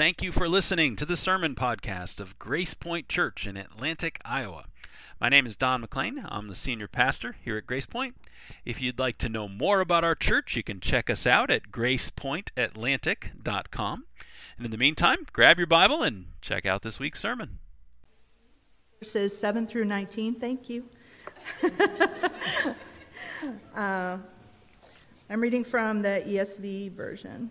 Thank you for listening to the sermon podcast of GracePoint Church in Atlantic, Iowa. My name is Don McLean. I'm the senior pastor here at GracePoint. If you'd like to know more about our church, you can check us out at gracepointatlantic.com. And in the meantime, grab your Bible and check out this week's sermon. Verses 7 through 19. Thank you. uh, I'm reading from the ESV version.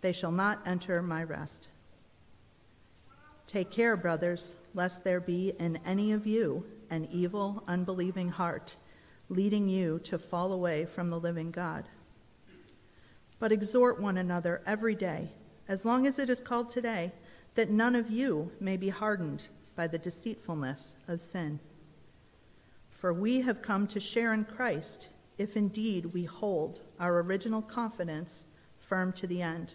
they shall not enter my rest. Take care, brothers, lest there be in any of you an evil, unbelieving heart, leading you to fall away from the living God. But exhort one another every day, as long as it is called today, that none of you may be hardened by the deceitfulness of sin. For we have come to share in Christ, if indeed we hold our original confidence firm to the end.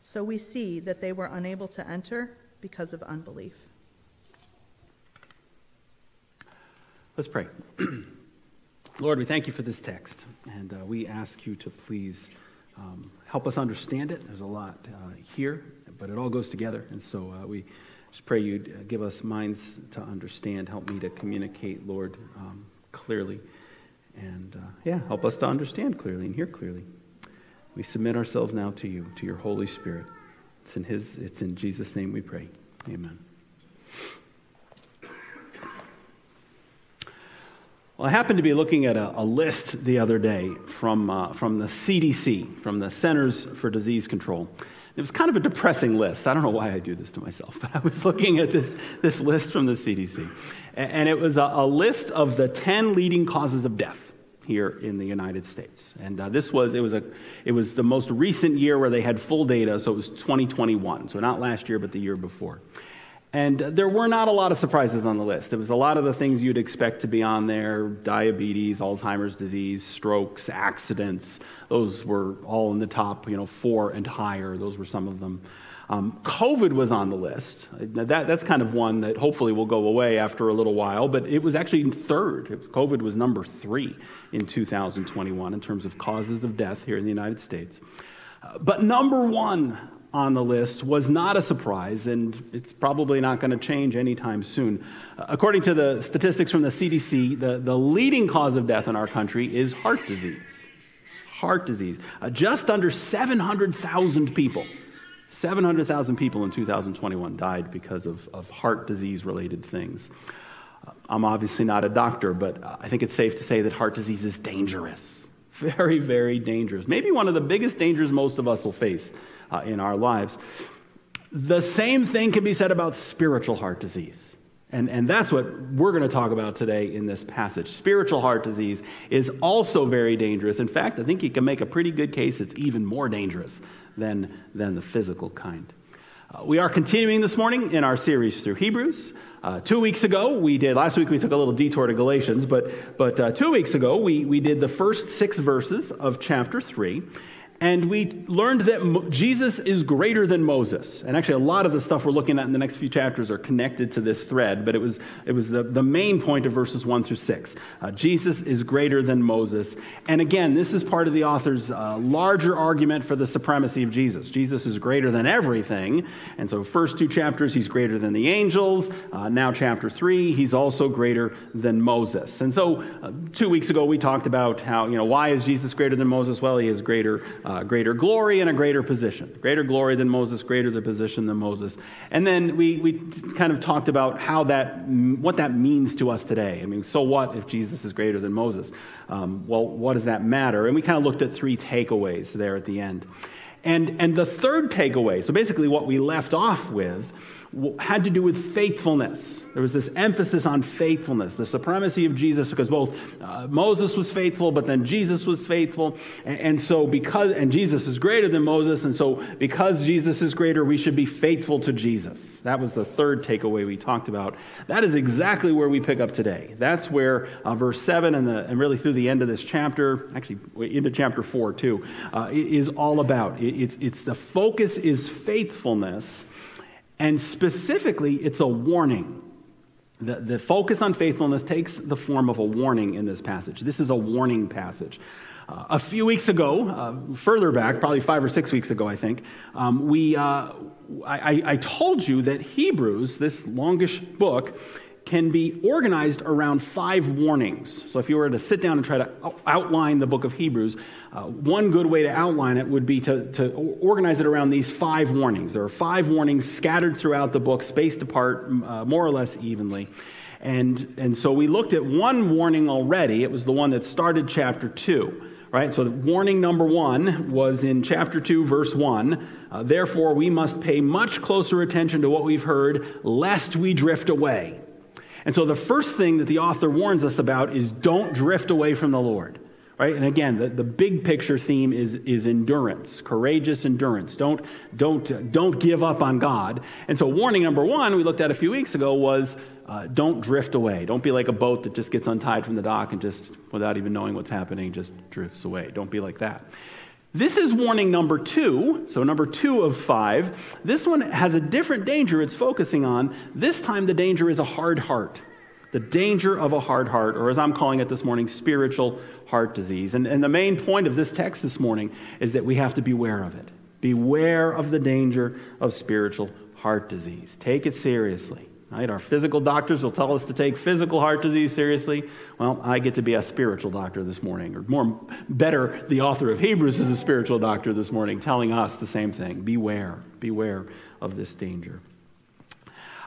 So we see that they were unable to enter because of unbelief. Let's pray. Lord, we thank you for this text, and uh, we ask you to please um, help us understand it. There's a lot uh, here, but it all goes together, and so uh, we just pray you'd uh, give us minds to understand. Help me to communicate, Lord, um, clearly, and uh, yeah, help us to understand clearly and hear clearly. We submit ourselves now to you, to your Holy Spirit. It's in His, it's in Jesus' name we pray. Amen. Well, I happened to be looking at a, a list the other day from, uh, from the CDC, from the Centers for Disease Control. It was kind of a depressing list. I don't know why I do this to myself, but I was looking at this, this list from the CDC. And it was a, a list of the 10 leading causes of death here in the United States. And uh, this was it was a it was the most recent year where they had full data, so it was 2021. So not last year, but the year before. And there were not a lot of surprises on the list. It was a lot of the things you'd expect to be on there diabetes, Alzheimer's disease, strokes, accidents. Those were all in the top, you know, four and higher. Those were some of them. Um, COVID was on the list. That, that's kind of one that hopefully will go away after a little while, but it was actually third. COVID was number three in 2021 in terms of causes of death here in the United States. But number one on the list was not a surprise, and it's probably not going to change anytime soon. According to the statistics from the CDC, the, the leading cause of death in our country is heart disease. Heart disease. Uh, just under 700,000 people 700,000 people in 2021 died because of, of heart disease related things. I'm obviously not a doctor, but I think it's safe to say that heart disease is dangerous. Very, very dangerous. Maybe one of the biggest dangers most of us will face uh, in our lives. The same thing can be said about spiritual heart disease. And, and that's what we're going to talk about today in this passage. Spiritual heart disease is also very dangerous. In fact, I think you can make a pretty good case it's even more dangerous than, than the physical kind. Uh, we are continuing this morning in our series through Hebrews. Uh, two weeks ago, we did, last week we took a little detour to Galatians, but, but uh, two weeks ago, we, we did the first six verses of chapter 3 and we learned that Mo- Jesus is greater than Moses. And actually, a lot of the stuff we're looking at in the next few chapters are connected to this thread, but it was, it was the, the main point of verses 1 through 6. Uh, Jesus is greater than Moses. And again, this is part of the author's uh, larger argument for the supremacy of Jesus. Jesus is greater than everything. And so, first two chapters, he's greater than the angels. Uh, now, chapter 3, he's also greater than Moses. And so, uh, two weeks ago, we talked about how, you know, why is Jesus greater than Moses? Well, he is greater uh, greater glory and a greater position. Greater glory than Moses, greater the position than Moses. And then we, we kind of talked about how that, what that means to us today. I mean, so what if Jesus is greater than Moses? Um, well, what does that matter? And we kind of looked at three takeaways there at the end. And, and the third takeaway, so basically what we left off with, had to do with faithfulness. There was this emphasis on faithfulness, the supremacy of Jesus, because both uh, Moses was faithful, but then Jesus was faithful. And, and, so, because, and Jesus is greater than Moses, and so because Jesus is greater, we should be faithful to Jesus. That was the third takeaway we talked about. That is exactly where we pick up today. That's where uh, verse 7 and, the, and really through the end of this chapter, actually into chapter 4 too, uh, is all about. It, it's, it's the focus is faithfulness and specifically, it's a warning. The, the focus on faithfulness takes the form of a warning in this passage. This is a warning passage. Uh, a few weeks ago, uh, further back, probably five or six weeks ago, I think, um, we, uh, I, I told you that Hebrews, this longish book, can be organized around five warnings. So, if you were to sit down and try to outline the book of Hebrews, uh, one good way to outline it would be to, to organize it around these five warnings. There are five warnings scattered throughout the book, spaced apart uh, more or less evenly. And, and so we looked at one warning already. It was the one that started chapter 2 right? So, warning number one was in chapter 2, verse 1. Uh, Therefore, we must pay much closer attention to what we've heard, lest we drift away. And so, the first thing that the author warns us about is don't drift away from the Lord right? And again the, the big picture theme is, is endurance courageous endurance. Don't don't don't give up on god. And so warning number one we looked at a few weeks ago was uh, don't drift away. Don't be like a boat that just gets untied from the dock and just without even knowing what's happening just drifts away. Don't be like that this is warning number two, so number two of five. This one has a different danger it's focusing on. This time, the danger is a hard heart. The danger of a hard heart, or as I'm calling it this morning, spiritual heart disease. And, and the main point of this text this morning is that we have to beware of it. Beware of the danger of spiritual heart disease. Take it seriously. Right? Our physical doctors will tell us to take physical heart disease seriously. Well, I get to be a spiritual doctor this morning, or more better, the author of Hebrews is a spiritual doctor this morning, telling us the same thing. Beware, beware of this danger.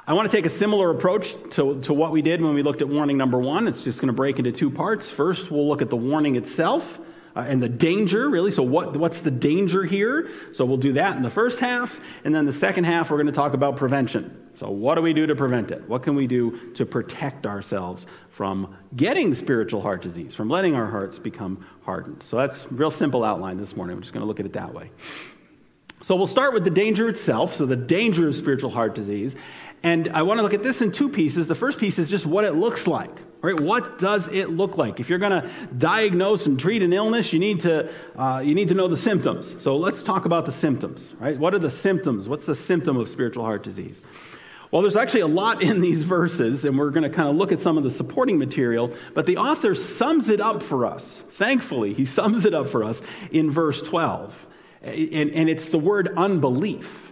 I want to take a similar approach to, to what we did when we looked at warning number one. It's just going to break into two parts. First, we'll look at the warning itself uh, and the danger, really. So, what, what's the danger here? So, we'll do that in the first half. And then the second half, we're going to talk about prevention. So, what do we do to prevent it? What can we do to protect ourselves from getting spiritual heart disease, from letting our hearts become hardened? So, that's real simple outline this morning. We're just going to look at it that way. So, we'll start with the danger itself. So, the danger of spiritual heart disease. And I want to look at this in two pieces. The first piece is just what it looks like. Right? What does it look like? If you're going to diagnose and treat an illness, you need to uh, you need to know the symptoms. So let's talk about the symptoms. Right? What are the symptoms? What's the symptom of spiritual heart disease? Well, there's actually a lot in these verses, and we're going to kind of look at some of the supporting material, but the author sums it up for us. Thankfully, he sums it up for us in verse 12. And, and it's the word unbelief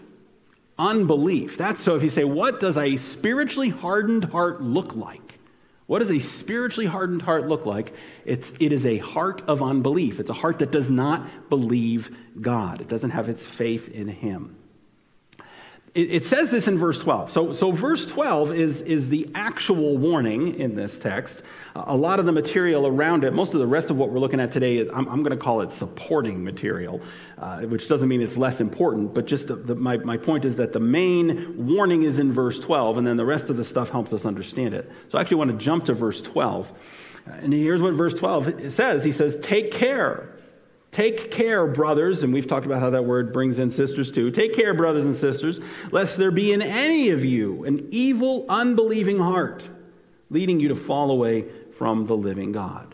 unbelief. That's so if you say, what does a spiritually hardened heart look like? What does a spiritually hardened heart look like? It's, it is a heart of unbelief. It's a heart that does not believe God, it doesn't have its faith in Him. It, it says this in verse 12. So, so verse 12 is, is the actual warning in this text. A lot of the material around it, most of the rest of what we're looking at today, I'm, I'm going to call it supporting material, uh, which doesn't mean it's less important, but just the, the, my, my point is that the main warning is in verse 12, and then the rest of the stuff helps us understand it. So I actually want to jump to verse 12. And here's what verse 12 says He says, Take care Take care, brothers, and we've talked about how that word brings in sisters too. Take care, brothers and sisters, lest there be in any of you an evil, unbelieving heart, leading you to fall away from the living God.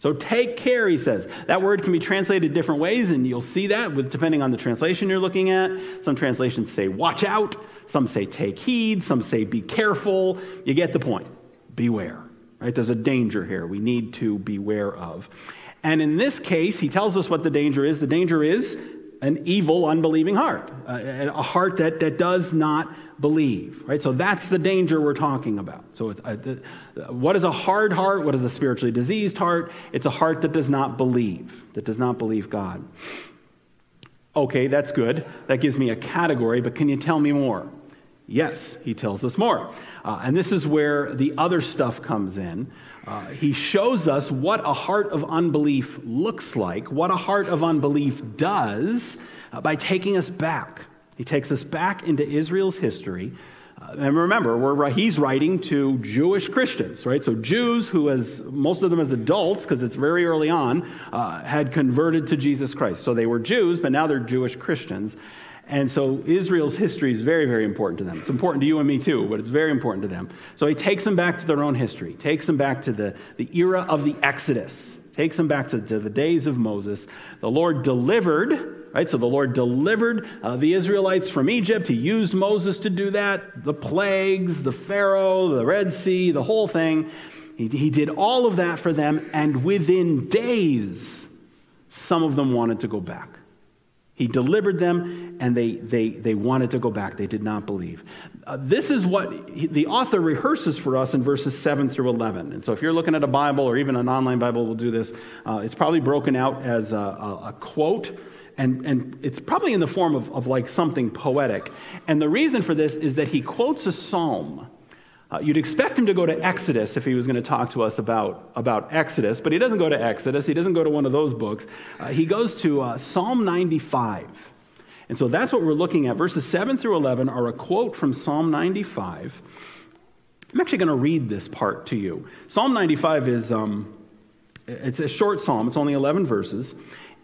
So take care, he says. That word can be translated different ways, and you'll see that with, depending on the translation you're looking at. Some translations say watch out, some say take heed, some say be careful. You get the point. Beware. Right? There's a danger here we need to beware of. And in this case, he tells us what the danger is. The danger is an evil, unbelieving heart, a heart that, that does not believe, right? So that's the danger we're talking about. So it's, uh, the, what is a hard heart? What is a spiritually diseased heart? It's a heart that does not believe, that does not believe God. Okay, that's good. That gives me a category, but can you tell me more? Yes, he tells us more. Uh, and this is where the other stuff comes in. Uh, he shows us what a heart of unbelief looks like, what a heart of unbelief does uh, by taking us back. He takes us back into Israel's history. Uh, and remember, we're, he's writing to Jewish Christians, right? So Jews who, as most of them as adults, because it's very early on, uh, had converted to Jesus Christ. So they were Jews, but now they're Jewish Christians. And so Israel's history is very, very important to them. It's important to you and me too, but it's very important to them. So he takes them back to their own history, takes them back to the, the era of the Exodus, takes them back to, to the days of Moses. The Lord delivered, right? So the Lord delivered uh, the Israelites from Egypt. He used Moses to do that. The plagues, the Pharaoh, the Red Sea, the whole thing. He, he did all of that for them, and within days, some of them wanted to go back. He delivered them, and they, they, they wanted to go back. They did not believe. Uh, this is what he, the author rehearses for us in verses 7 through 11. And so, if you're looking at a Bible or even an online Bible, we'll do this. Uh, it's probably broken out as a, a, a quote and, and it's probably in the form of, of like something poetic. And the reason for this is that he quotes a psalm uh, you'd expect him to go to Exodus if he was going to talk to us about, about Exodus, but he doesn't go to Exodus. He doesn't go to one of those books. Uh, he goes to uh, Psalm 95. And so that's what we're looking at. Verses 7 through 11 are a quote from Psalm 95. I'm actually going to read this part to you. Psalm 95 is um, it's a short psalm. It's only 11 verses.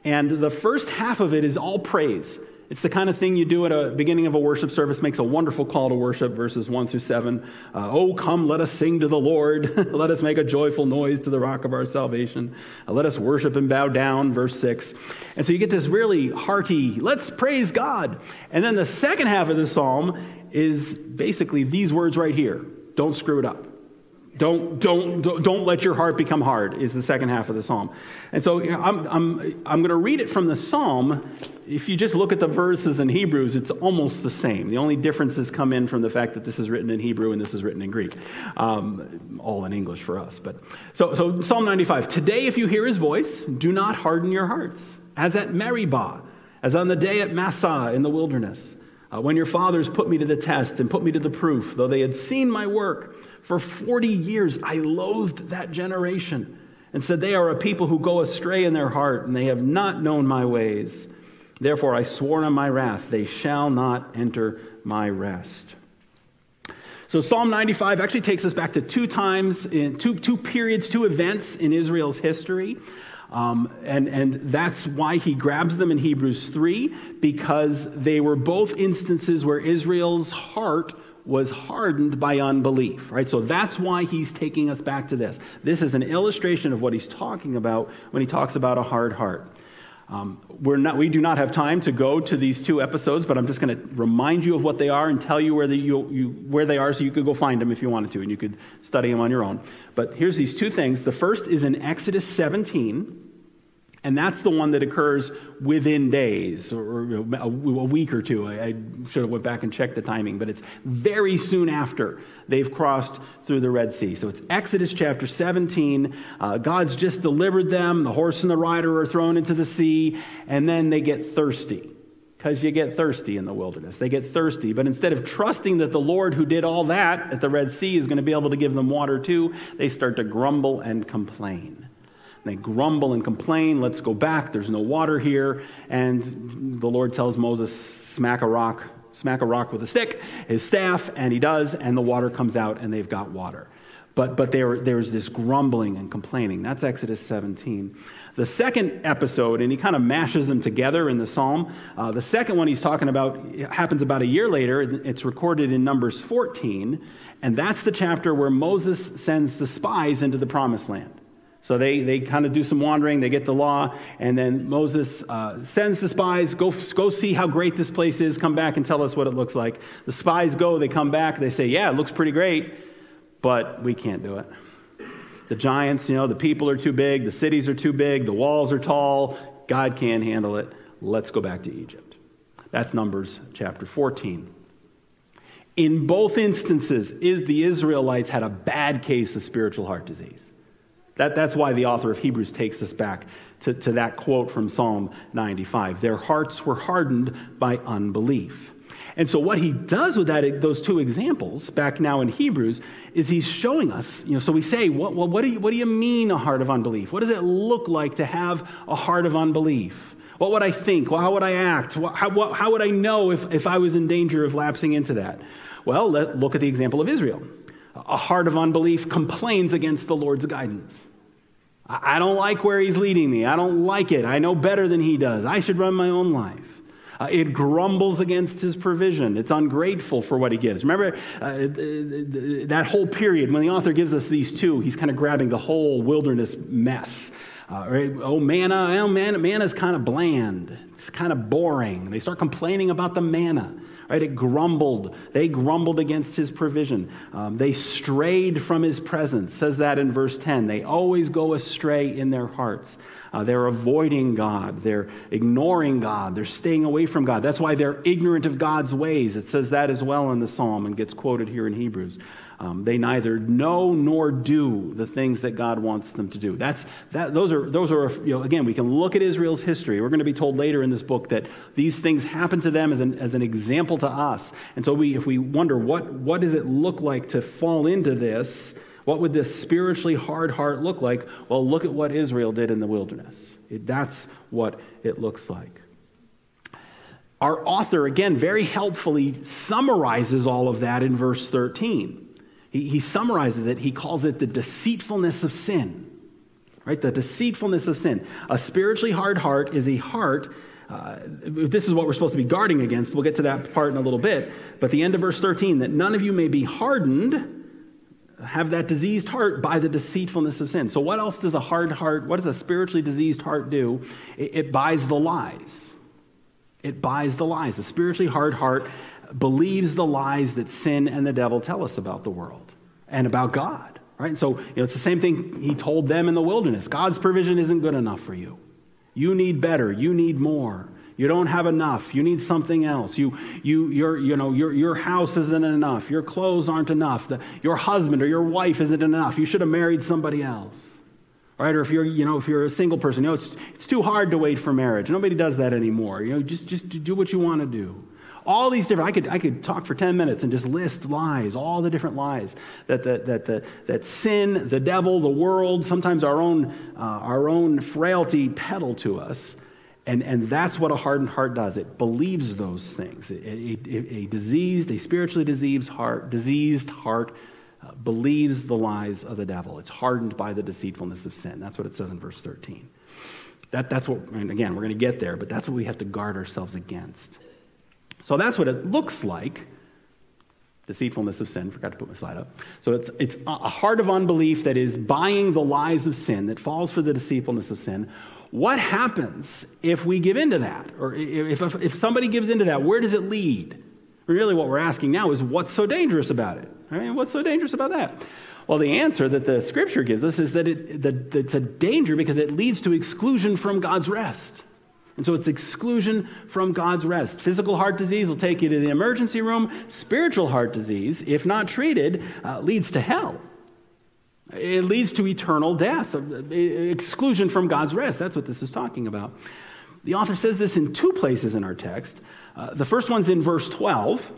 And the first half of it is all praise. It's the kind of thing you do at a beginning of a worship service, makes a wonderful call to worship, verses 1 through 7. Uh, oh, come, let us sing to the Lord. let us make a joyful noise to the rock of our salvation. Uh, let us worship and bow down, verse 6. And so you get this really hearty, let's praise God. And then the second half of the psalm is basically these words right here don't screw it up. Don't, don't, don't let your heart become hard, is the second half of the psalm. And so I'm, I'm, I'm going to read it from the psalm. If you just look at the verses in Hebrews, it's almost the same. The only differences come in from the fact that this is written in Hebrew and this is written in Greek, um, all in English for us. But so, so Psalm 95 Today, if you hear his voice, do not harden your hearts, as at Meribah, as on the day at Massah in the wilderness, uh, when your fathers put me to the test and put me to the proof, though they had seen my work. For 40 years, I loathed that generation and said, They are a people who go astray in their heart, and they have not known my ways. Therefore, I swore on my wrath, they shall not enter my rest. So, Psalm 95 actually takes us back to two times, in two, two periods, two events in Israel's history. Um, and, and that's why he grabs them in Hebrews 3, because they were both instances where Israel's heart was hardened by unbelief, right? So that's why he's taking us back to this. This is an illustration of what he's talking about when he talks about a hard heart. Um, we're not, we do not have time to go to these two episodes, but I'm just going to remind you of what they are and tell you where, the, you, you, where they are so you could go find them if you wanted to, and you could study them on your own. But here's these two things. The first is in Exodus 17. And that's the one that occurs within days or a week or two. I should have went back and checked the timing, but it's very soon after they've crossed through the Red Sea. So it's Exodus chapter 17. Uh, God's just delivered them. The horse and the rider are thrown into the sea, and then they get thirsty because you get thirsty in the wilderness. They get thirsty, but instead of trusting that the Lord who did all that at the Red Sea is going to be able to give them water too, they start to grumble and complain. They grumble and complain, let's go back, there's no water here. And the Lord tells Moses, smack a rock, smack a rock with a stick, his staff, and he does, and the water comes out, and they've got water. But, but there, there's this grumbling and complaining. That's Exodus 17. The second episode, and he kind of mashes them together in the psalm. Uh, the second one he's talking about happens about a year later. It's recorded in Numbers 14, and that's the chapter where Moses sends the spies into the promised land. So they, they kind of do some wandering, they get the law, and then Moses uh, sends the spies, go, go see how great this place is, come back and tell us what it looks like. The spies go, they come back, they say, Yeah, it looks pretty great, but we can't do it. The giants, you know, the people are too big, the cities are too big, the walls are tall, God can't handle it. Let's go back to Egypt. That's Numbers chapter 14. In both instances, is the Israelites had a bad case of spiritual heart disease. That, that's why the author of Hebrews takes us back to, to that quote from Psalm 95. Their hearts were hardened by unbelief. And so, what he does with that, those two examples, back now in Hebrews, is he's showing us, you know, so we say, what, well, what, do you, what do you mean a heart of unbelief? What does it look like to have a heart of unbelief? What would I think? Well, how would I act? How, what, how would I know if, if I was in danger of lapsing into that? Well, let, look at the example of Israel. A heart of unbelief complains against the Lord's guidance. I don't like where he's leading me. I don't like it. I know better than he does. I should run my own life. Uh, it grumbles against his provision. It's ungrateful for what he gives. Remember uh, that whole period when the author gives us these two, he's kind of grabbing the whole wilderness mess. Uh, right? Oh, manna, oh, manna, manna's kind of bland. It's kind of boring. They start complaining about the manna. Right? It grumbled. They grumbled against his provision. Um, they strayed from his presence. Says that in verse 10. They always go astray in their hearts. Uh, they're avoiding God. They're ignoring God. They're staying away from God. That's why they're ignorant of God's ways. It says that as well in the psalm and gets quoted here in Hebrews. Um, they neither know nor do the things that God wants them to do. That's, that, those are, those are you know, again, we can look at Israel's history. We're going to be told later in this book that these things happen to them as an, as an example to us. And so we, if we wonder what, what does it look like to fall into this, what would this spiritually hard heart look like? Well, look at what Israel did in the wilderness. It, that's what it looks like. Our author, again, very helpfully summarizes all of that in verse 13. He, he summarizes it, he calls it the deceitfulness of sin. Right? The deceitfulness of sin. A spiritually hard heart is a heart uh, this is what we're supposed to be guarding against. We'll get to that part in a little bit. But the end of verse 13, that none of you may be hardened have that diseased heart by the deceitfulness of sin. So, what else does a hard heart, what does a spiritually diseased heart do? It, it buys the lies. It buys the lies. A spiritually hard heart believes the lies that sin and the devil tell us about the world and about God. Right? So, you know, it's the same thing he told them in the wilderness God's provision isn't good enough for you. You need better, you need more. You don't have enough. You need something else. You, you, your, you know, your, your house isn't enough. Your clothes aren't enough. The, your husband or your wife isn't enough. You should have married somebody else. Right? Or if you're, you know, if you're a single person, you know, it's, it's too hard to wait for marriage. Nobody does that anymore. You know, just, just do what you want to do. All these different, I could, I could talk for 10 minutes and just list lies, all the different lies that, that, that, that, that sin, the devil, the world, sometimes our own, uh, our own frailty peddle to us and, and that's what a hardened heart does. It believes those things. A diseased, a spiritually diseased heart, diseased heart uh, believes the lies of the devil. It's hardened by the deceitfulness of sin. That's what it says in verse 13. That, that's what, and again, we're going to get there, but that's what we have to guard ourselves against. So that's what it looks like. Deceitfulness of sin. Forgot to put my slide up. So it's, it's a heart of unbelief that is buying the lies of sin, that falls for the deceitfulness of sin, what happens if we give into that? Or if, if, if somebody gives into that, where does it lead? Really, what we're asking now is what's so dangerous about it? I mean, What's so dangerous about that? Well, the answer that the scripture gives us is that, it, that it's a danger because it leads to exclusion from God's rest. And so it's exclusion from God's rest. Physical heart disease will take you to the emergency room. Spiritual heart disease, if not treated, uh, leads to hell. It leads to eternal death, exclusion from God's rest. That's what this is talking about. The author says this in two places in our text. Uh, the first one's in verse 12.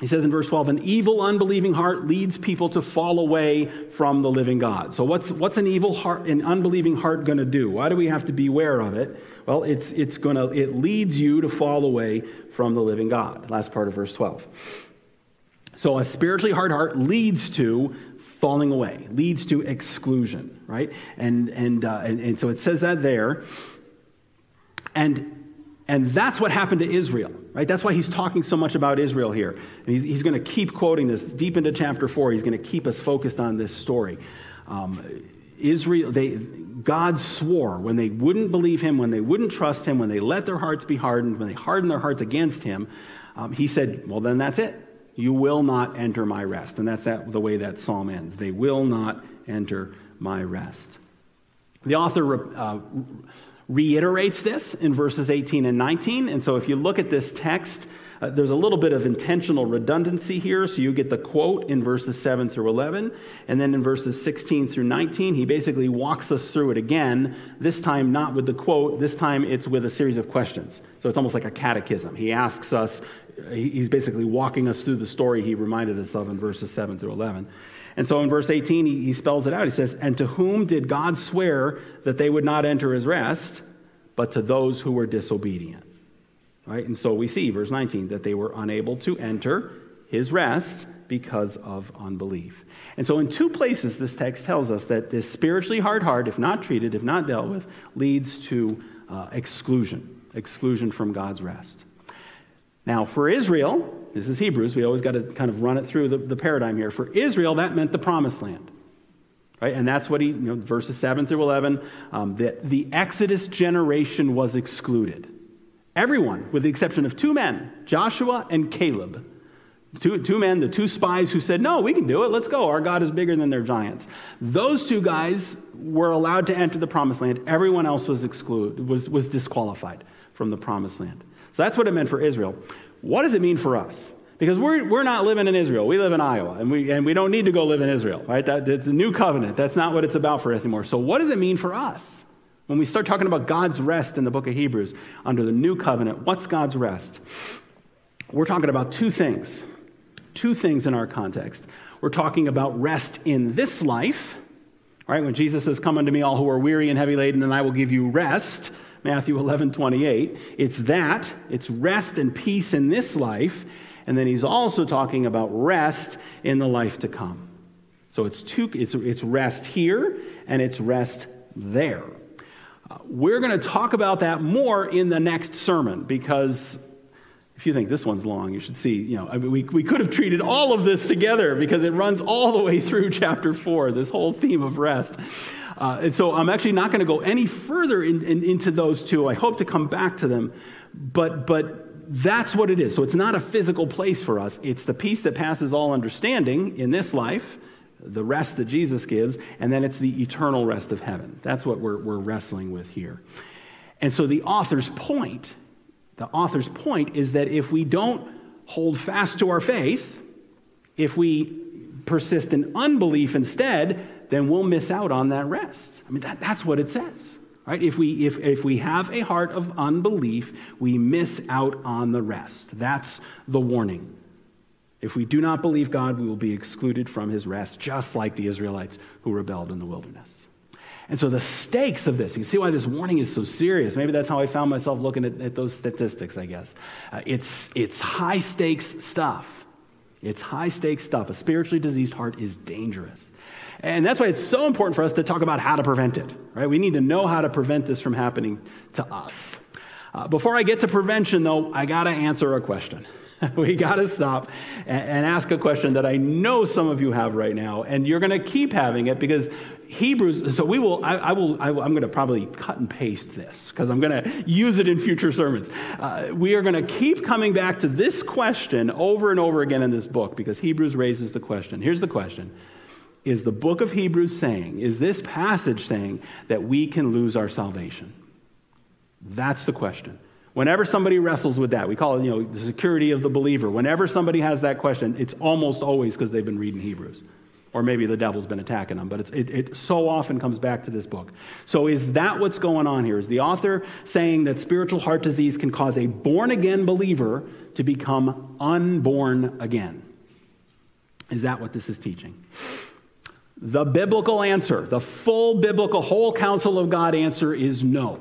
He says in verse 12, an evil, unbelieving heart leads people to fall away from the living God. So, what's, what's an evil heart, an unbelieving heart going to do? Why do we have to beware of it? Well, it's, it's gonna, it leads you to fall away from the living God. Last part of verse 12. So, a spiritually hard heart leads to falling away, leads to exclusion, right? And, and, uh, and, and so it says that there. And, and that's what happened to Israel, right? That's why he's talking so much about Israel here. And he's, he's going to keep quoting this deep into chapter 4. He's going to keep us focused on this story. Um, Israel, they, God swore when they wouldn't believe him, when they wouldn't trust him, when they let their hearts be hardened, when they hardened their hearts against him, um, he said, Well, then that's it. You will not enter my rest. And that's that, the way that psalm ends. They will not enter my rest. The author uh, reiterates this in verses 18 and 19. And so if you look at this text, uh, there's a little bit of intentional redundancy here. So you get the quote in verses 7 through 11. And then in verses 16 through 19, he basically walks us through it again. This time, not with the quote, this time it's with a series of questions. So it's almost like a catechism. He asks us, he's basically walking us through the story he reminded us of in verses 7 through 11. And so in verse 18, he, he spells it out. He says, And to whom did God swear that they would not enter his rest, but to those who were disobedient? Right? And so we see, verse 19, that they were unable to enter his rest because of unbelief. And so, in two places, this text tells us that this spiritually hard heart, if not treated, if not dealt with, leads to uh, exclusion, exclusion from God's rest. Now, for Israel, this is Hebrews, we always got to kind of run it through the, the paradigm here. For Israel, that meant the promised land. Right? And that's what he, you know, verses 7 through 11, um, that the Exodus generation was excluded. Everyone, with the exception of two men, Joshua and Caleb. Two, two men, the two spies who said, No, we can do it. Let's go. Our God is bigger than their giants. Those two guys were allowed to enter the promised land. Everyone else was excluded, was, was disqualified from the promised land. So that's what it meant for Israel. What does it mean for us? Because we're, we're not living in Israel. We live in Iowa, and we, and we don't need to go live in Israel, right? That, it's a new covenant. That's not what it's about for us anymore. So, what does it mean for us? When we start talking about God's rest in the book of Hebrews under the new covenant, what's God's rest? We're talking about two things. Two things in our context. We're talking about rest in this life, right? When Jesus says, Come unto me, all who are weary and heavy laden, and I will give you rest. Matthew 11, 28. It's that, it's rest and peace in this life. And then he's also talking about rest in the life to come. So it's, two, it's, it's rest here and it's rest there. We're going to talk about that more in the next sermon because if you think this one's long, you should see, you know, I mean, we, we could have treated all of this together because it runs all the way through chapter four, this whole theme of rest. Uh, and so I'm actually not going to go any further in, in, into those two. I hope to come back to them. But, but that's what it is. So it's not a physical place for us. It's the peace that passes all understanding in this life, the rest that Jesus gives, and then it's the eternal rest of heaven. That's what we're, we're wrestling with here. And so the author's point, the author's point is that if we don't hold fast to our faith, if we persist in unbelief instead, then we'll miss out on that rest. I mean, that, that's what it says. Right? If we, if, if we have a heart of unbelief, we miss out on the rest. That's the warning. If we do not believe God, we will be excluded from his rest, just like the Israelites who rebelled in the wilderness. And so the stakes of this, you can see why this warning is so serious. Maybe that's how I found myself looking at, at those statistics, I guess. Uh, it's, it's high stakes stuff. It's high stakes stuff. A spiritually diseased heart is dangerous. And that's why it's so important for us to talk about how to prevent it, right? We need to know how to prevent this from happening to us. Uh, before I get to prevention, though, I got to answer a question. we got to stop and, ask a question that I know some of you have right now, and you're going to keep having it because Hebrews. So we will. I, I will. I, am going to probably cut and paste this because I'm going to use it in future sermons. Uh, we are going to keep coming back to this question over and over again in this book because Hebrews raises the question. Here's the question: is the book of Hebrews saying, is this passage saying that we can lose our salvation? That's the question. Whenever somebody wrestles with that, we call it, you know, the security of the believer. Whenever somebody has that question, it's almost always because they've been reading Hebrews. Or maybe the devil's been attacking them, but it, it so often comes back to this book. So, is that what's going on here? Is the author saying that spiritual heart disease can cause a born again believer to become unborn again? Is that what this is teaching? The biblical answer, the full biblical, whole counsel of God answer is no.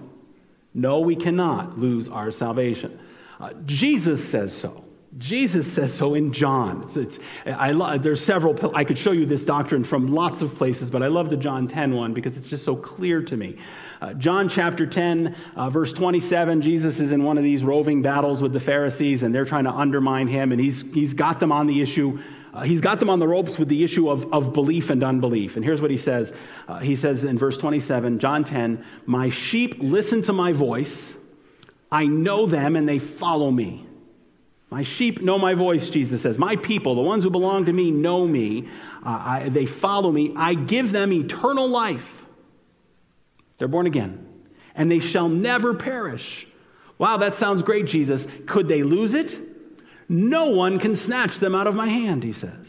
No, we cannot lose our salvation. Uh, Jesus says so. Jesus says so in John. It's, I, there's several, I could show you this doctrine from lots of places, but I love the John 10 one because it's just so clear to me. Uh, John chapter 10, uh, verse 27, Jesus is in one of these roving battles with the Pharisees, and they're trying to undermine him, and he's, he's got them on the issue uh, he's got them on the ropes with the issue of, of belief and unbelief. And here's what he says uh, He says in verse 27, John 10, My sheep listen to my voice. I know them and they follow me. My sheep know my voice, Jesus says. My people, the ones who belong to me, know me. Uh, I, they follow me. I give them eternal life. They're born again and they shall never perish. Wow, that sounds great, Jesus. Could they lose it? No one can snatch them out of my hand, he says.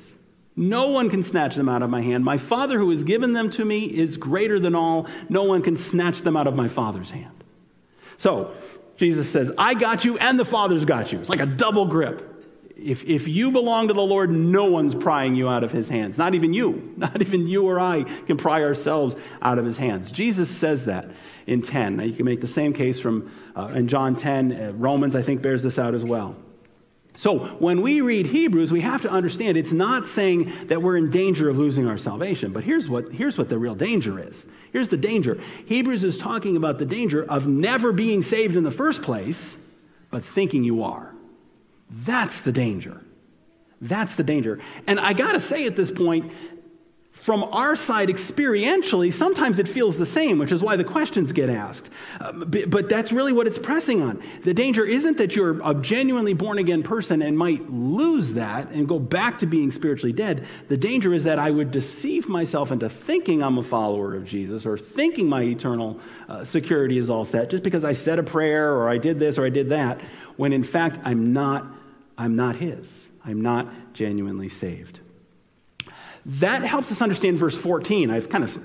No one can snatch them out of my hand. My Father who has given them to me is greater than all. No one can snatch them out of my Father's hand. So, Jesus says, I got you and the Father's got you. It's like a double grip. If, if you belong to the Lord, no one's prying you out of his hands. Not even you. Not even you or I can pry ourselves out of his hands. Jesus says that in 10. Now, you can make the same case from uh, in John 10. Uh, Romans, I think, bears this out as well. So, when we read Hebrews, we have to understand it's not saying that we're in danger of losing our salvation. But here's what, here's what the real danger is. Here's the danger. Hebrews is talking about the danger of never being saved in the first place, but thinking you are. That's the danger. That's the danger. And I got to say at this point, from our side experientially, sometimes it feels the same, which is why the questions get asked. Uh, but, but, that's really what it's pressing on. The danger isn't that you're a genuinely born again person and might lose that and go back to being spiritually dead. The danger is that I would deceive myself into thinking I'm a follower of Jesus or thinking my eternal uh, security is all set just because I said a prayer or I did this or I did that, when in fact I'm not, I'm not His. I'm not genuinely saved. That helps us understand verse 14. I've kind of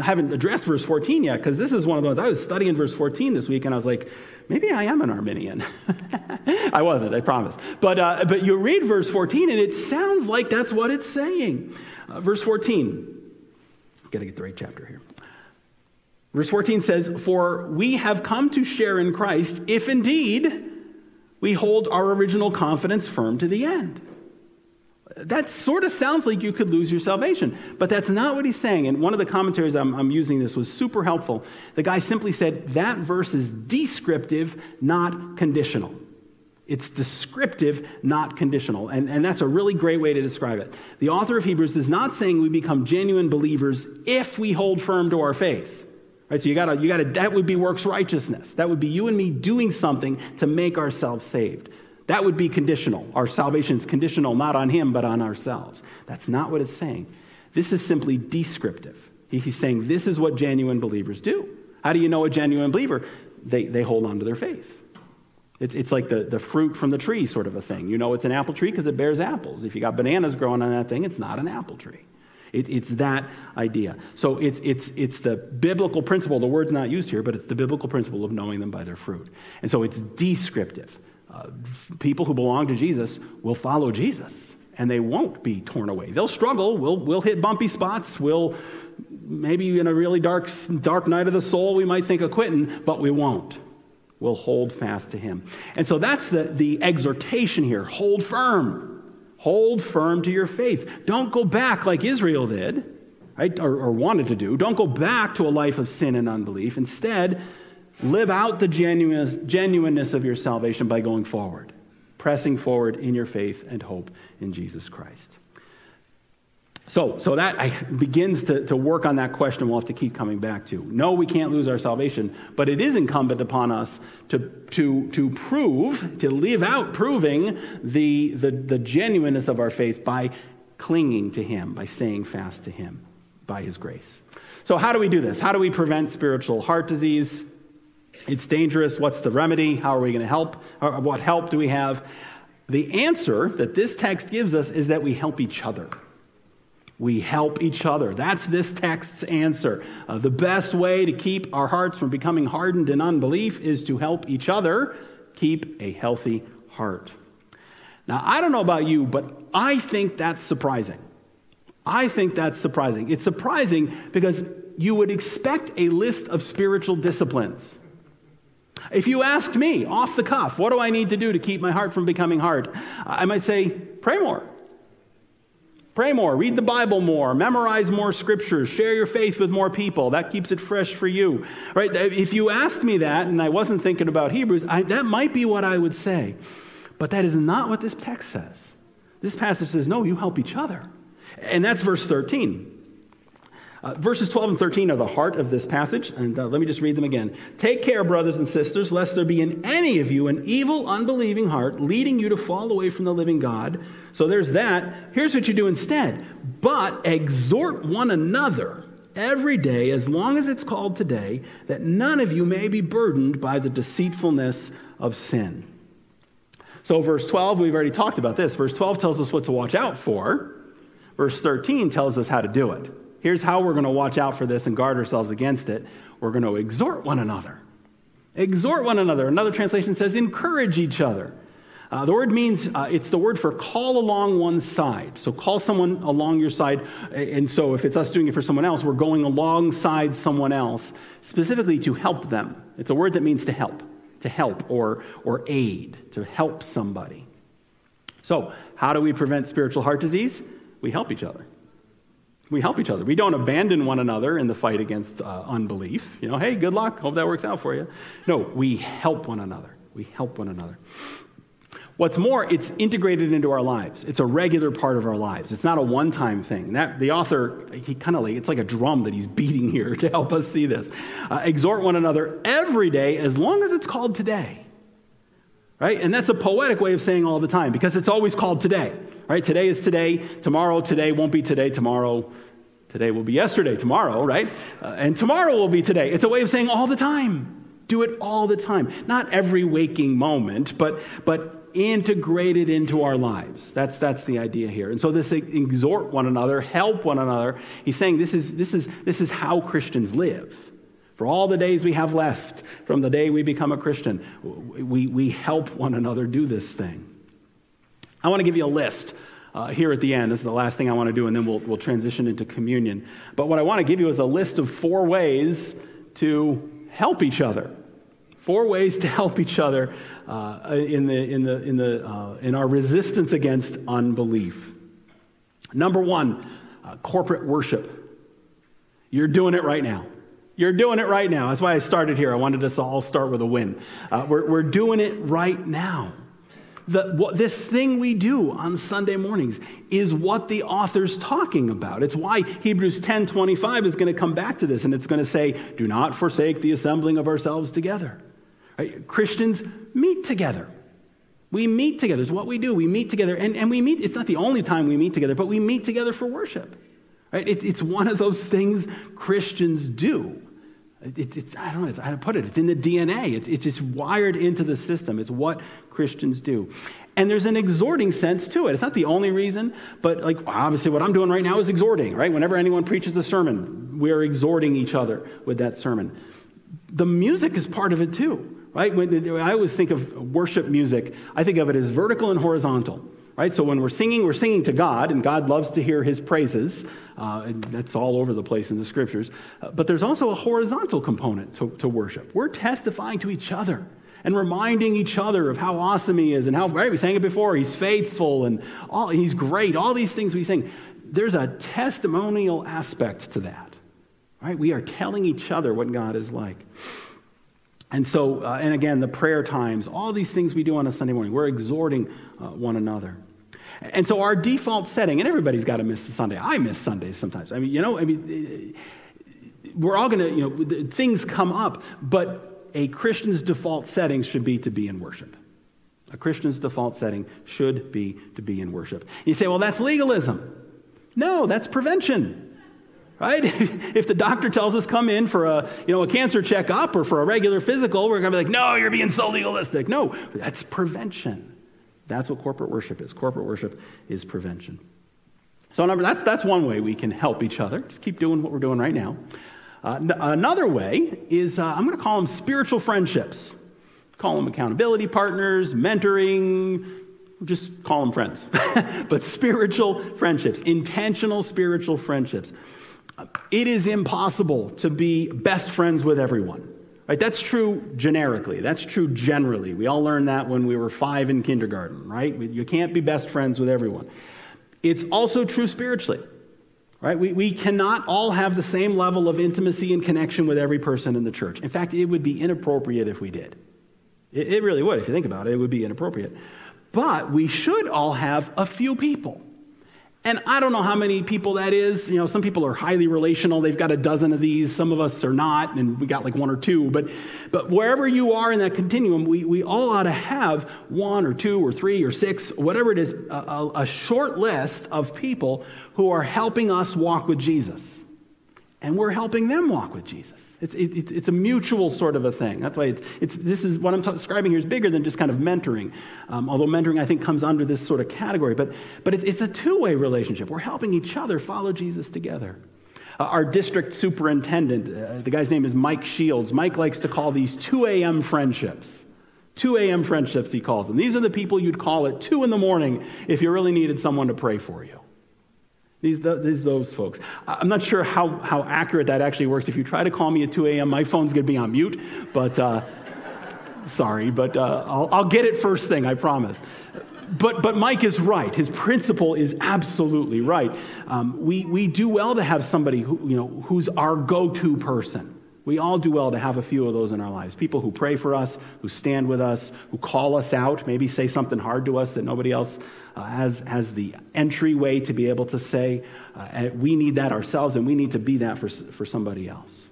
haven't addressed verse 14 yet because this is one of those. I was studying verse 14 this week and I was like, maybe I am an Arminian. I wasn't, I promise. But, uh, but you read verse 14 and it sounds like that's what it's saying. Uh, verse 14, got to get the right chapter here. Verse 14 says, For we have come to share in Christ if indeed we hold our original confidence firm to the end. That sort of sounds like you could lose your salvation, but that's not what he's saying. And one of the commentaries I'm, I'm, using this was super helpful. The guy simply said that verse is descriptive, not conditional. It's descriptive, not conditional. And, and that's a really great way to describe it. The author of Hebrews is not saying we become genuine believers if we hold firm to our faith. Right, so you gotta, you gotta, that would be works righteousness. That would be you and me doing something to make ourselves saved. That would be conditional. Our salvation is conditional not on him, but on ourselves. That's not what it's saying. This is simply descriptive. He's saying this is what genuine believers do. How do you know a genuine believer? They, they hold on to their faith. It's, it's like the, the fruit from the tree sort of a thing. You know it's an apple tree because it bears apples. If you got bananas growing on that thing, it's not an apple tree. It, it's that idea. So it's, it's, it's the biblical principle. The word's not used here, but it's the biblical principle of knowing them by their fruit. And so it's descriptive. Uh, people who belong to Jesus will follow Jesus and they won't be torn away. They'll struggle. We'll, we'll hit bumpy spots. We'll maybe in a really dark, dark night of the soul, we might think of quitting, but we won't. We'll hold fast to him. And so that's the, the exhortation here. Hold firm. Hold firm to your faith. Don't go back like Israel did, right? Or, or wanted to do. Don't go back to a life of sin and unbelief. Instead, Live out the genuineness of your salvation by going forward, pressing forward in your faith and hope in Jesus Christ. So, so that begins to, to work on that question we'll have to keep coming back to. No, we can't lose our salvation, but it is incumbent upon us to, to, to prove, to live out proving the, the, the genuineness of our faith by clinging to Him, by staying fast to Him, by His grace. So, how do we do this? How do we prevent spiritual heart disease? It's dangerous. What's the remedy? How are we going to help? What help do we have? The answer that this text gives us is that we help each other. We help each other. That's this text's answer. Uh, the best way to keep our hearts from becoming hardened in unbelief is to help each other keep a healthy heart. Now, I don't know about you, but I think that's surprising. I think that's surprising. It's surprising because you would expect a list of spiritual disciplines. If you asked me off the cuff, what do I need to do to keep my heart from becoming hard? I might say, pray more. Pray more, read the Bible more, memorize more scriptures, share your faith with more people. That keeps it fresh for you. Right? If you asked me that and I wasn't thinking about Hebrews, I, that might be what I would say. But that is not what this text says. This passage says, no, you help each other. And that's verse 13. Uh, verses 12 and 13 are the heart of this passage, and uh, let me just read them again. Take care, brothers and sisters, lest there be in any of you an evil, unbelieving heart leading you to fall away from the living God. So there's that. Here's what you do instead. But exhort one another every day, as long as it's called today, that none of you may be burdened by the deceitfulness of sin. So, verse 12, we've already talked about this. Verse 12 tells us what to watch out for, verse 13 tells us how to do it. Here's how we're going to watch out for this and guard ourselves against it we're going to exhort one another. Exhort one another. Another translation says encourage each other. Uh, the word means uh, it's the word for call along one's side. So call someone along your side. And so if it's us doing it for someone else, we're going alongside someone else, specifically to help them. It's a word that means to help, to help or, or aid, to help somebody. So, how do we prevent spiritual heart disease? We help each other. We help each other. We don't abandon one another in the fight against uh, unbelief. You know, hey, good luck. Hope that works out for you. No, we help one another. We help one another. What's more, it's integrated into our lives. It's a regular part of our lives. It's not a one time thing. That, the author, he kind of like, it's like a drum that he's beating here to help us see this. Uh, exhort one another every day as long as it's called today. Right? And that's a poetic way of saying all the time because it's always called today. Right? Today is today. Tomorrow, today won't be today. Tomorrow, today will be yesterday. Tomorrow, right? Uh, and tomorrow will be today. It's a way of saying all the time. Do it all the time. Not every waking moment, but, but integrated into our lives. That's, that's the idea here. And so this exhort one another, help one another. He's saying this is, this is, this is how Christians live. For all the days we have left from the day we become a Christian, we, we help one another do this thing. I want to give you a list uh, here at the end. This is the last thing I want to do, and then we'll, we'll transition into communion. But what I want to give you is a list of four ways to help each other. Four ways to help each other uh, in, the, in, the, in, the, uh, in our resistance against unbelief. Number one, uh, corporate worship. You're doing it right now. You're doing it right now. That's why I started here. I wanted us to all start with a win. Uh, we're, we're doing it right now. The, what, this thing we do on Sunday mornings is what the author's talking about. It's why Hebrews 10 25 is going to come back to this and it's going to say, Do not forsake the assembling of ourselves together. Right? Christians meet together. We meet together. It's what we do. We meet together. And, and we meet, it's not the only time we meet together, but we meet together for worship. Right? It, it's one of those things Christians do. It, it, I don't know how to put it. It's in the DNA. It's, it's wired into the system. It's what Christians do. And there's an exhorting sense to it. It's not the only reason, but like obviously what I'm doing right now is exhorting, right? Whenever anyone preaches a sermon, we are exhorting each other with that sermon. The music is part of it too right? When, I always think of worship music, I think of it as vertical and horizontal, right? So when we're singing, we're singing to God, and God loves to hear his praises. Uh, and that's all over the place in the scriptures. Uh, but there's also a horizontal component to, to worship. We're testifying to each other and reminding each other of how awesome he is and how, right, we sang it before, he's faithful and all, he's great, all these things we sing. There's a testimonial aspect to that, right? We are telling each other what God is like. And so, uh, and again, the prayer times, all these things we do on a Sunday morning, we're exhorting uh, one another. And so, our default setting, and everybody's got to miss a Sunday. I miss Sundays sometimes. I mean, you know, I mean, uh, we're all going to, you know, things come up, but a Christian's default setting should be to be in worship. A Christian's default setting should be to be in worship. And you say, well, that's legalism. No, that's prevention right? if the doctor tells us come in for a, you know, a cancer checkup or for a regular physical, we're going to be like, no, you're being so legalistic. No, that's prevention. That's what corporate worship is. Corporate worship is prevention. So number, that's, that's one way we can help each other. Just keep doing what we're doing right now. Uh, n- another way is uh, I'm going to call them spiritual friendships. Call them accountability partners, mentoring, just call them friends. but spiritual friendships, intentional spiritual friendships it is impossible to be best friends with everyone. Right? That's true generically. That's true generally. We all learned that when we were five in kindergarten, right? You can't be best friends with everyone. It's also true spiritually. Right? We, we cannot all have the same level of intimacy and connection with every person in the church. In fact, it would be inappropriate if we did. It, it really would. If you think about it, it would be inappropriate. But we should all have a few people and I don't know how many people that is. You know, some people are highly relational. They've got a dozen of these. Some of us are not, and we got like one or two. But, but wherever you are in that continuum, we, we all ought to have one or two or three or six, whatever it is, a, a short list of people who are helping us walk with Jesus. And we're helping them walk with Jesus. It's, it, it's a mutual sort of a thing. That's why it's, it's this is what I'm describing here is bigger than just kind of mentoring. Um, although mentoring, I think, comes under this sort of category. But, but it, it's a two way relationship. We're helping each other follow Jesus together. Uh, our district superintendent, uh, the guy's name is Mike Shields. Mike likes to call these 2 a.m. friendships. 2 a.m. friendships, he calls them. These are the people you'd call at 2 in the morning if you really needed someone to pray for you. These, these those folks. I'm not sure how, how accurate that actually works. If you try to call me at 2 a.m., my phone's going to be on mute, but uh, sorry, but uh, I'll, I'll get it first thing, I promise. But, but Mike is right. His principle is absolutely right. Um, we, we do well to have somebody who, you know, who's our go to person. We all do well to have a few of those in our lives. People who pray for us, who stand with us, who call us out, maybe say something hard to us that nobody else uh, has, has the entryway to be able to say. Uh, we need that ourselves, and we need to be that for, for somebody else.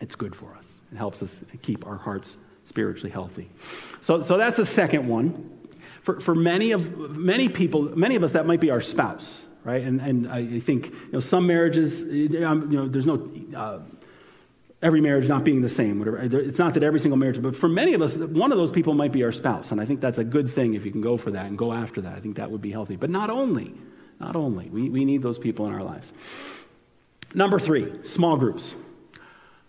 It's good for us. It helps us keep our hearts spiritually healthy. So, so that's a second one. For, for many, of, many people, many of us, that might be our spouse, right? And, and I think you know, some marriages, um, you know, there's no uh, every marriage not being the same. Whatever. It's not that every single marriage, but for many of us, one of those people might be our spouse. And I think that's a good thing if you can go for that and go after that. I think that would be healthy. But not only, not only. We, we need those people in our lives. Number three, small groups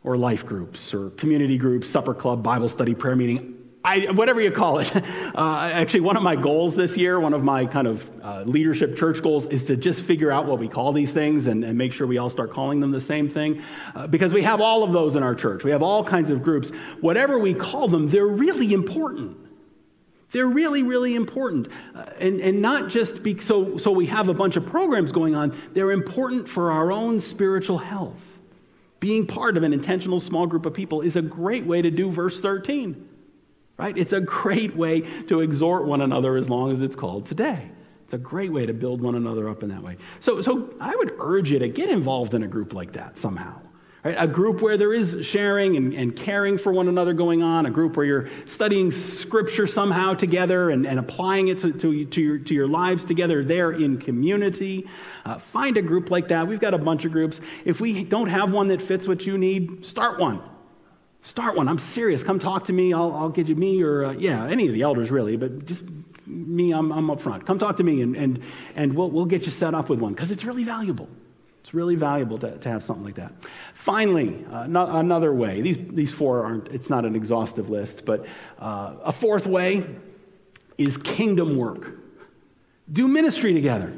or life groups or community groups, supper club, Bible study, prayer meeting. I, whatever you call it. Uh, actually, one of my goals this year, one of my kind of uh, leadership church goals, is to just figure out what we call these things and, and make sure we all start calling them the same thing. Uh, because we have all of those in our church. We have all kinds of groups. Whatever we call them, they're really important. They're really, really important. Uh, and, and not just be, so, so we have a bunch of programs going on, they're important for our own spiritual health. Being part of an intentional small group of people is a great way to do verse 13 right? It's a great way to exhort one another as long as it's called today. It's a great way to build one another up in that way. So, so I would urge you to get involved in a group like that somehow. Right? A group where there is sharing and, and caring for one another going on, a group where you're studying scripture somehow together and, and applying it to, to, to, your, to your lives together there in community. Uh, find a group like that. We've got a bunch of groups. If we don't have one that fits what you need, start one. Start one. I'm serious. Come talk to me. I'll, I'll get you me or, uh, yeah, any of the elders really, but just me, I'm, I'm up front. Come talk to me and, and, and we'll, we'll get you set up with one because it's really valuable. It's really valuable to, to have something like that. Finally, uh, no, another way. These, these four aren't, it's not an exhaustive list, but uh, a fourth way is kingdom work. Do ministry together.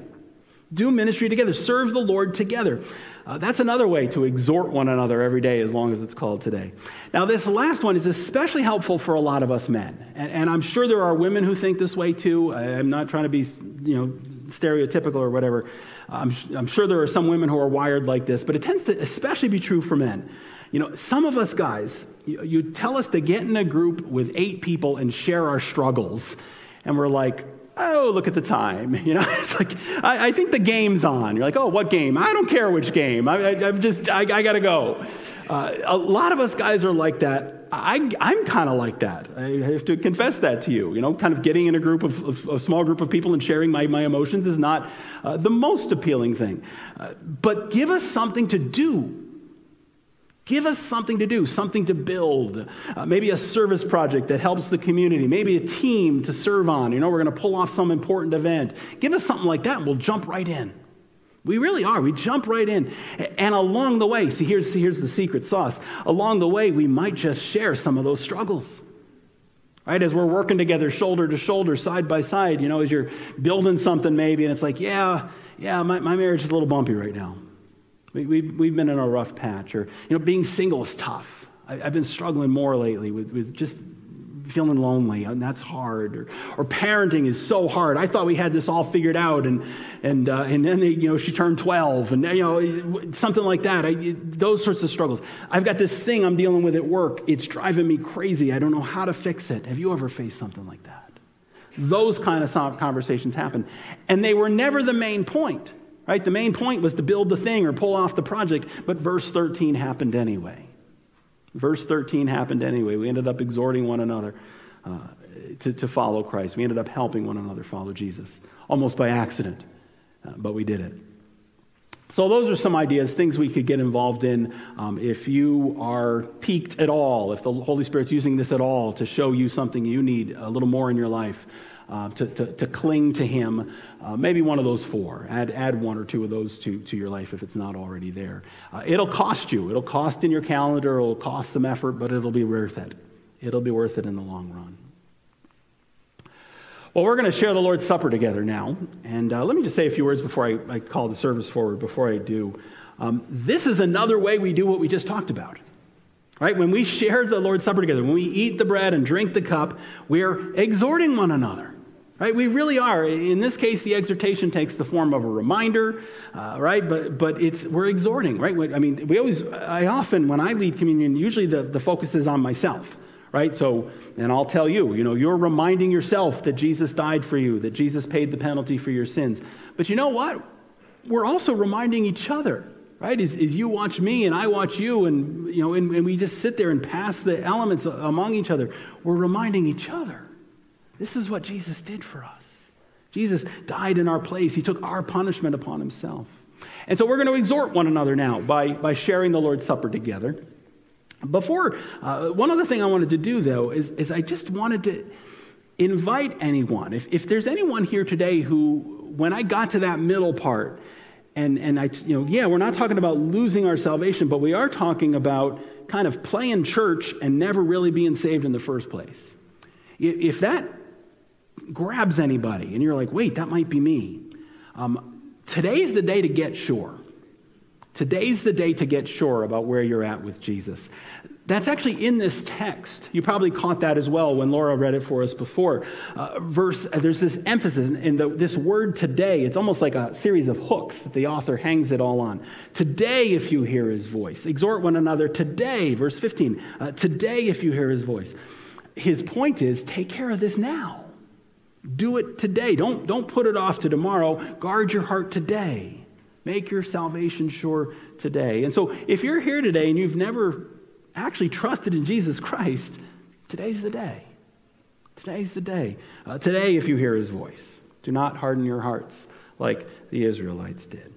Do ministry together. Serve the Lord together. Uh, that's another way to exhort one another every day as long as it's called today. Now, this last one is especially helpful for a lot of us men. And, and I'm sure there are women who think this way too. I, am not trying to be, you know, stereotypical or whatever. I'm, I'm sure there are some women who are wired like this, but it tends to especially be true for men. You know, some of us guys, you, you tell us to get in a group with eight people and share our struggles. And we're like, oh, look at the time. You know, it's like, I, I, think the game's on. You're like, oh, what game? I don't care which game. I, am just, I, I got to go. Uh, a lot of us guys are like that. I, am kind of like that. I have to confess that to you. You know, kind of getting in a group of, of a small group of people and sharing my, my emotions is not uh, the most appealing thing. Uh, but give us something to do Give us something to do, something to build. Uh, maybe a service project that helps the community, maybe a team to serve on. You know, we're going to pull off some important event. Give us something like that and we'll jump right in. We really are. We jump right in. And along the way, see, here's, here's the secret sauce. Along the way, we might just share some of those struggles. Right? As we're working together, shoulder to shoulder, side by side, you know, as you're building something maybe, and it's like, yeah, yeah, my, my marriage is a little bumpy right now. We, we've, we've been in a rough patch. Or, you know, being single is tough. I, have been struggling more lately with, with just feeling lonely, and that's hard. Or, or parenting is so hard. I thought we had this all figured out, and, and, uh, and then, they, you know, she turned 12, and, you know, something like that. I, those sorts of struggles. I've got this thing I'm dealing with at work. It's driving me crazy. I don't know how to fix it. Have you ever faced something like that? Those kind of conversations happen. And they were never the main point. Right? The main point was to build the thing or pull off the project, but verse 13 happened anyway. Verse 13 happened anyway. We ended up exhorting one another uh, to, to follow Christ. We ended up helping one another follow Jesus, almost by accident, uh, but we did it. So, those are some ideas, things we could get involved in. Um, if you are piqued at all, if the Holy Spirit's using this at all to show you something you need a little more in your life, uh, to, to, to, cling to Him, uh, maybe one of those four. Add, add one or two of those to, to your life if it's not already there. Uh, it'll cost you. It'll cost in your calendar, it'll cost some effort, but it'll be worth it. It'll be worth it in the long run. Well, we're going to share the Lord's Supper together now. And uh, let me just say a few words before I, I call the service forward, before I do. Um, this is another way we do what we just talked about. Right? When we share the Lord's Supper together, when we eat the bread and drink the cup, we're exhorting one another. Right? We really are. In this case, the exhortation takes the form of a reminder, uh, right? But, but it's, we're exhorting, right? I mean, we always, I often, when I lead communion, usually the, the focus is on myself right? So, and I'll tell you, you know, you're reminding yourself that Jesus died for you, that Jesus paid the penalty for your sins. But you know what? We're also reminding each other, right? As, as you watch me and I watch you, and, you know, and, and we just sit there and pass the elements among each other, we're reminding each other. This is what Jesus did for us. Jesus died in our place, He took our punishment upon Himself. And so we're going to exhort one another now by, by sharing the Lord's Supper together. Before, uh, one other thing I wanted to do, though, is, is I just wanted to invite anyone. If, if there's anyone here today who, when I got to that middle part, and, and I, you know, yeah, we're not talking about losing our salvation, but we are talking about kind of playing church and never really being saved in the first place. If that grabs anybody and you're like, wait, that might be me, um, today's the day to get sure. Today's the day to get sure about where you're at with Jesus. That's actually in this text. You probably caught that as well when Laura read it for us before. Uh, verse, uh, there's this emphasis in the, this word today. It's almost like a series of hooks that the author hangs it all on. Today, if you hear his voice, exhort one another today. Verse 15. Uh, today, if you hear his voice. His point is take care of this now. Do it today. Don't, don't put it off to tomorrow. Guard your heart today. Make your salvation sure today. And so, if you're here today and you've never actually trusted in Jesus Christ, today's the day. Today's the day. Uh, today, if you hear his voice, do not harden your hearts like the Israelites did.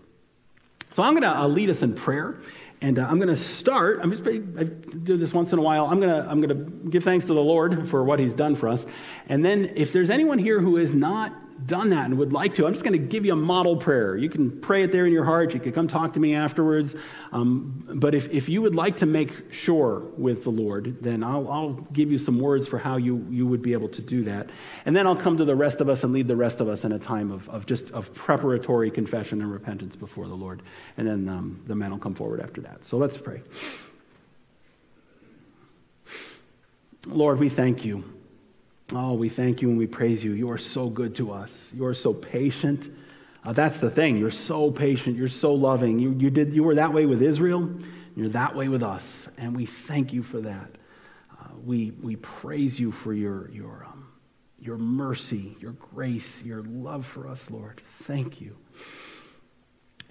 So, I'm going to uh, lead us in prayer. And uh, I'm going to start. I'm just I do this once in a while. I'm going to I'm going to give thanks to the Lord for what He's done for us. And then, if there's anyone here who is not done that and would like to, I'm just going to give you a model prayer. You can pray it there in your heart. You can come talk to me afterwards. Um, but if, if you would like to make sure with the Lord, then I'll, I'll give you some words for how you, you would be able to do that. And then I'll come to the rest of us and lead the rest of us in a time of, of just of preparatory confession and repentance before the Lord. And then um, the men will come forward after that. So let's pray. Lord, we thank you. Oh, we thank you and we praise you. You are so good to us. You are so patient. Uh, that's the thing. You're so patient. You're so loving. You, you, did, you were that way with Israel. You're that way with us. And we thank you for that. Uh, we, we praise you for your, your, um, your mercy, your grace, your love for us, Lord. Thank you.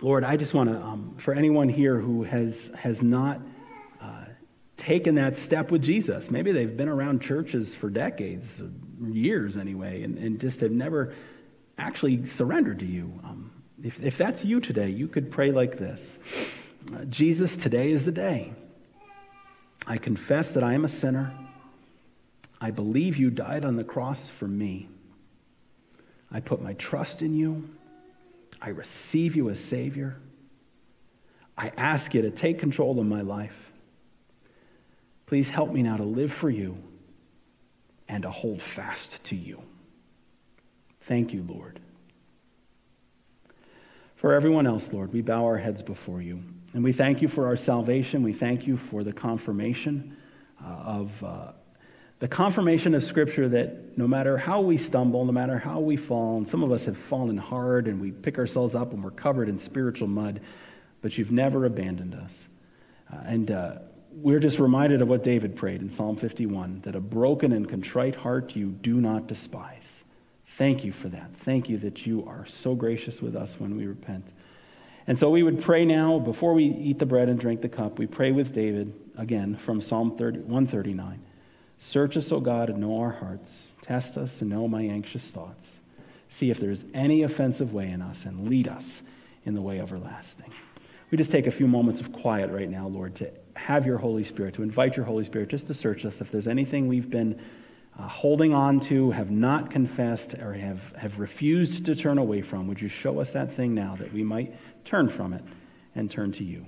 Lord, I just want to, um, for anyone here who has, has not taken that step with Jesus. Maybe they've been around churches for decades, years anyway, and, and just have never actually surrendered to you. Um, if, if that's you today, you could pray like this uh, Jesus, today is the day. I confess that I am a sinner. I believe you died on the cross for me. I put my trust in you. I receive you as Savior. I ask you to take control of my life. Please help me now to live for you and to hold fast to you. Thank you, Lord. For everyone else, Lord, we bow our heads before you. And we thank you for our salvation. We thank you for the confirmation uh, of uh, the confirmation of Scripture that no matter how we stumble, no matter how we fall, and some of us have fallen hard and we pick ourselves up and we're covered in spiritual mud, but you've never abandoned us. Uh, and uh, we're just reminded of what David prayed in Psalm 51 that a broken and contrite heart you do not despise. Thank you for that. Thank you that you are so gracious with us when we repent. And so we would pray now, before we eat the bread and drink the cup, we pray with David, again, from Psalm 30, 139. Search us, O God, and know our hearts. Test us and know my anxious thoughts. See if there is any offensive way in us, and lead us in the way everlasting. we just take a few moments of quiet right now, Lord, to have your Holy Spirit, to invite your Holy Spirit just to search us. If there's anything we've been uh, holding on to, have not confessed, or have, have refused to turn away from, would you show us that thing now that we might turn from it and turn to you?